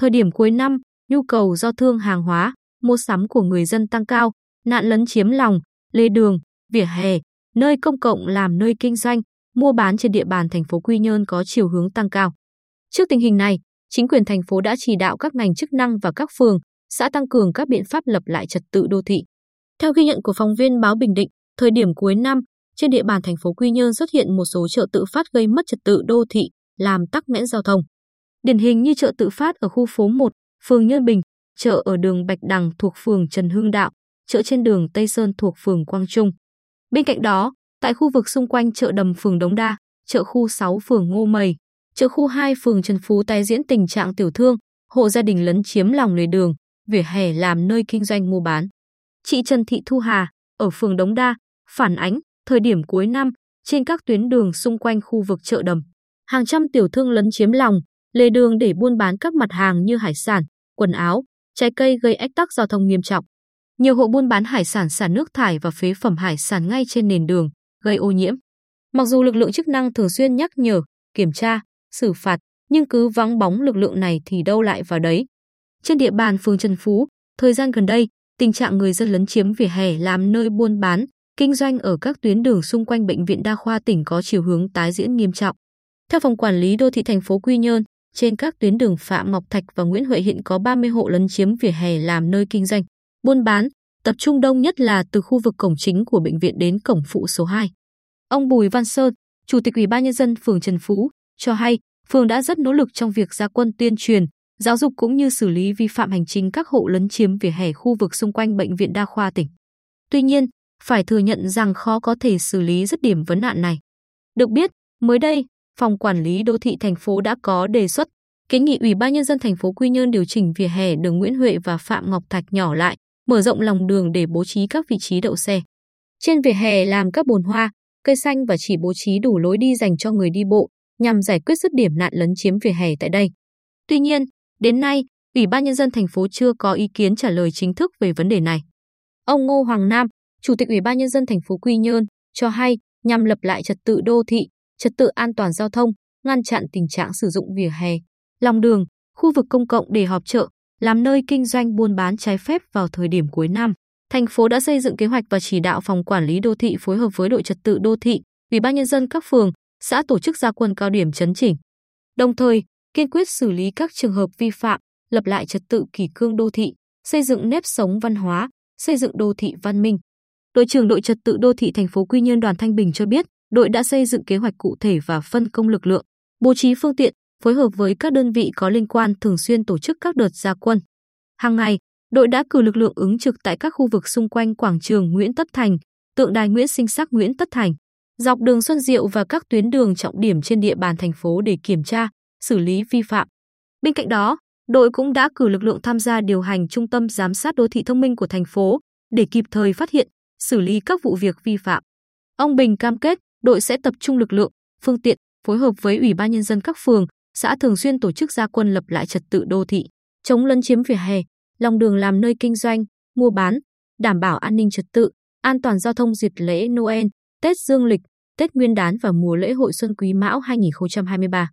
Thời điểm cuối năm, nhu cầu do thương hàng hóa, mua sắm của người dân tăng cao, nạn lấn chiếm lòng, lề đường, vỉa hè, nơi công cộng làm nơi kinh doanh, mua bán trên địa bàn thành phố Quy Nhơn có chiều hướng tăng cao. Trước tình hình này, chính quyền thành phố đã chỉ đạo các ngành chức năng và các phường, xã tăng cường các biện pháp lập lại trật tự đô thị. Theo ghi nhận của phóng viên báo Bình Định, thời điểm cuối năm, trên địa bàn thành phố Quy Nhơn xuất hiện một số chợ tự phát gây mất trật tự đô thị, làm tắc nghẽn giao thông. Điển hình như chợ tự phát ở khu phố 1, phường Nhân Bình, chợ ở đường Bạch Đằng thuộc phường Trần Hưng Đạo, chợ trên đường Tây Sơn thuộc phường Quang Trung. Bên cạnh đó, tại khu vực xung quanh chợ Đầm phường Đống Đa, chợ khu 6 phường Ngô Mầy, chợ khu 2 phường Trần Phú tái diễn tình trạng tiểu thương, hộ gia đình lấn chiếm lòng lề đường, vỉa hè làm nơi kinh doanh mua bán. Chị Trần Thị Thu Hà ở phường Đống Đa phản ánh thời điểm cuối năm trên các tuyến đường xung quanh khu vực chợ Đầm, hàng trăm tiểu thương lấn chiếm lòng lề đường để buôn bán các mặt hàng như hải sản, quần áo, trái cây gây ách tắc giao thông nghiêm trọng. Nhiều hộ buôn bán hải sản xả nước thải và phế phẩm hải sản ngay trên nền đường, gây ô nhiễm. Mặc dù lực lượng chức năng thường xuyên nhắc nhở, kiểm tra, xử phạt, nhưng cứ vắng bóng lực lượng này thì đâu lại vào đấy. Trên địa bàn phường Trần Phú, thời gian gần đây, tình trạng người dân lấn chiếm vỉa hè làm nơi buôn bán, kinh doanh ở các tuyến đường xung quanh bệnh viện đa khoa tỉnh có chiều hướng tái diễn nghiêm trọng. Theo phòng quản lý đô thị thành phố Quy Nhơn, trên các tuyến đường Phạm Ngọc Thạch và Nguyễn Huệ hiện có 30 hộ lấn chiếm vỉa hè làm nơi kinh doanh, buôn bán, tập trung đông nhất là từ khu vực cổng chính của bệnh viện đến cổng phụ số 2. Ông Bùi Văn Sơn, Chủ tịch Ủy ban nhân dân phường Trần Phú, cho hay phường đã rất nỗ lực trong việc ra quân tuyên truyền, giáo dục cũng như xử lý vi phạm hành chính các hộ lấn chiếm vỉa hè khu vực xung quanh bệnh viện đa khoa tỉnh. Tuy nhiên, phải thừa nhận rằng khó có thể xử lý dứt điểm vấn nạn này. Được biết, mới đây, Phòng Quản lý Đô thị thành phố đã có đề xuất kiến nghị Ủy ban nhân dân thành phố Quy Nhơn điều chỉnh vỉa hè đường Nguyễn Huệ và Phạm Ngọc Thạch nhỏ lại, mở rộng lòng đường để bố trí các vị trí đậu xe. Trên vỉa hè làm các bồn hoa, cây xanh và chỉ bố trí đủ lối đi dành cho người đi bộ nhằm giải quyết dứt điểm nạn lấn chiếm vỉa hè tại đây. Tuy nhiên, đến nay, Ủy ban nhân dân thành phố chưa có ý kiến trả lời chính thức về vấn đề này. Ông Ngô Hoàng Nam, Chủ tịch Ủy ban nhân dân thành phố Quy Nhơn cho hay, nhằm lập lại trật tự đô thị, trật tự an toàn giao thông, ngăn chặn tình trạng sử dụng vỉa hè, lòng đường, khu vực công cộng để họp chợ, làm nơi kinh doanh buôn bán trái phép vào thời điểm cuối năm. Thành phố đã xây dựng kế hoạch và chỉ đạo phòng quản lý đô thị phối hợp với đội trật tự đô thị, ủy ban nhân dân các phường, xã tổ chức gia quân cao điểm chấn chỉnh. Đồng thời, kiên quyết xử lý các trường hợp vi phạm, lập lại trật tự kỷ cương đô thị, xây dựng nếp sống văn hóa, xây dựng đô thị văn minh. Đội trưởng đội trật tự đô thị thành phố Quy Nhơn Đoàn Thanh Bình cho biết, đội đã xây dựng kế hoạch cụ thể và phân công lực lượng, bố trí phương tiện, phối hợp với các đơn vị có liên quan thường xuyên tổ chức các đợt gia quân. Hàng ngày, đội đã cử lực lượng ứng trực tại các khu vực xung quanh quảng trường Nguyễn Tất Thành, tượng đài Nguyễn Sinh Sắc Nguyễn Tất Thành, dọc đường Xuân Diệu và các tuyến đường trọng điểm trên địa bàn thành phố để kiểm tra, xử lý vi phạm. Bên cạnh đó, đội cũng đã cử lực lượng tham gia điều hành trung tâm giám sát đô thị thông minh của thành phố để kịp thời phát hiện, xử lý các vụ việc vi phạm. Ông Bình cam kết đội sẽ tập trung lực lượng, phương tiện, phối hợp với Ủy ban nhân dân các phường, xã thường xuyên tổ chức gia quân lập lại trật tự đô thị, chống lấn chiếm vỉa hè, lòng đường làm nơi kinh doanh, mua bán, đảm bảo an ninh trật tự, an toàn giao thông dịp lễ Noel, Tết Dương lịch, Tết Nguyên đán và mùa lễ hội Xuân Quý Mão 2023.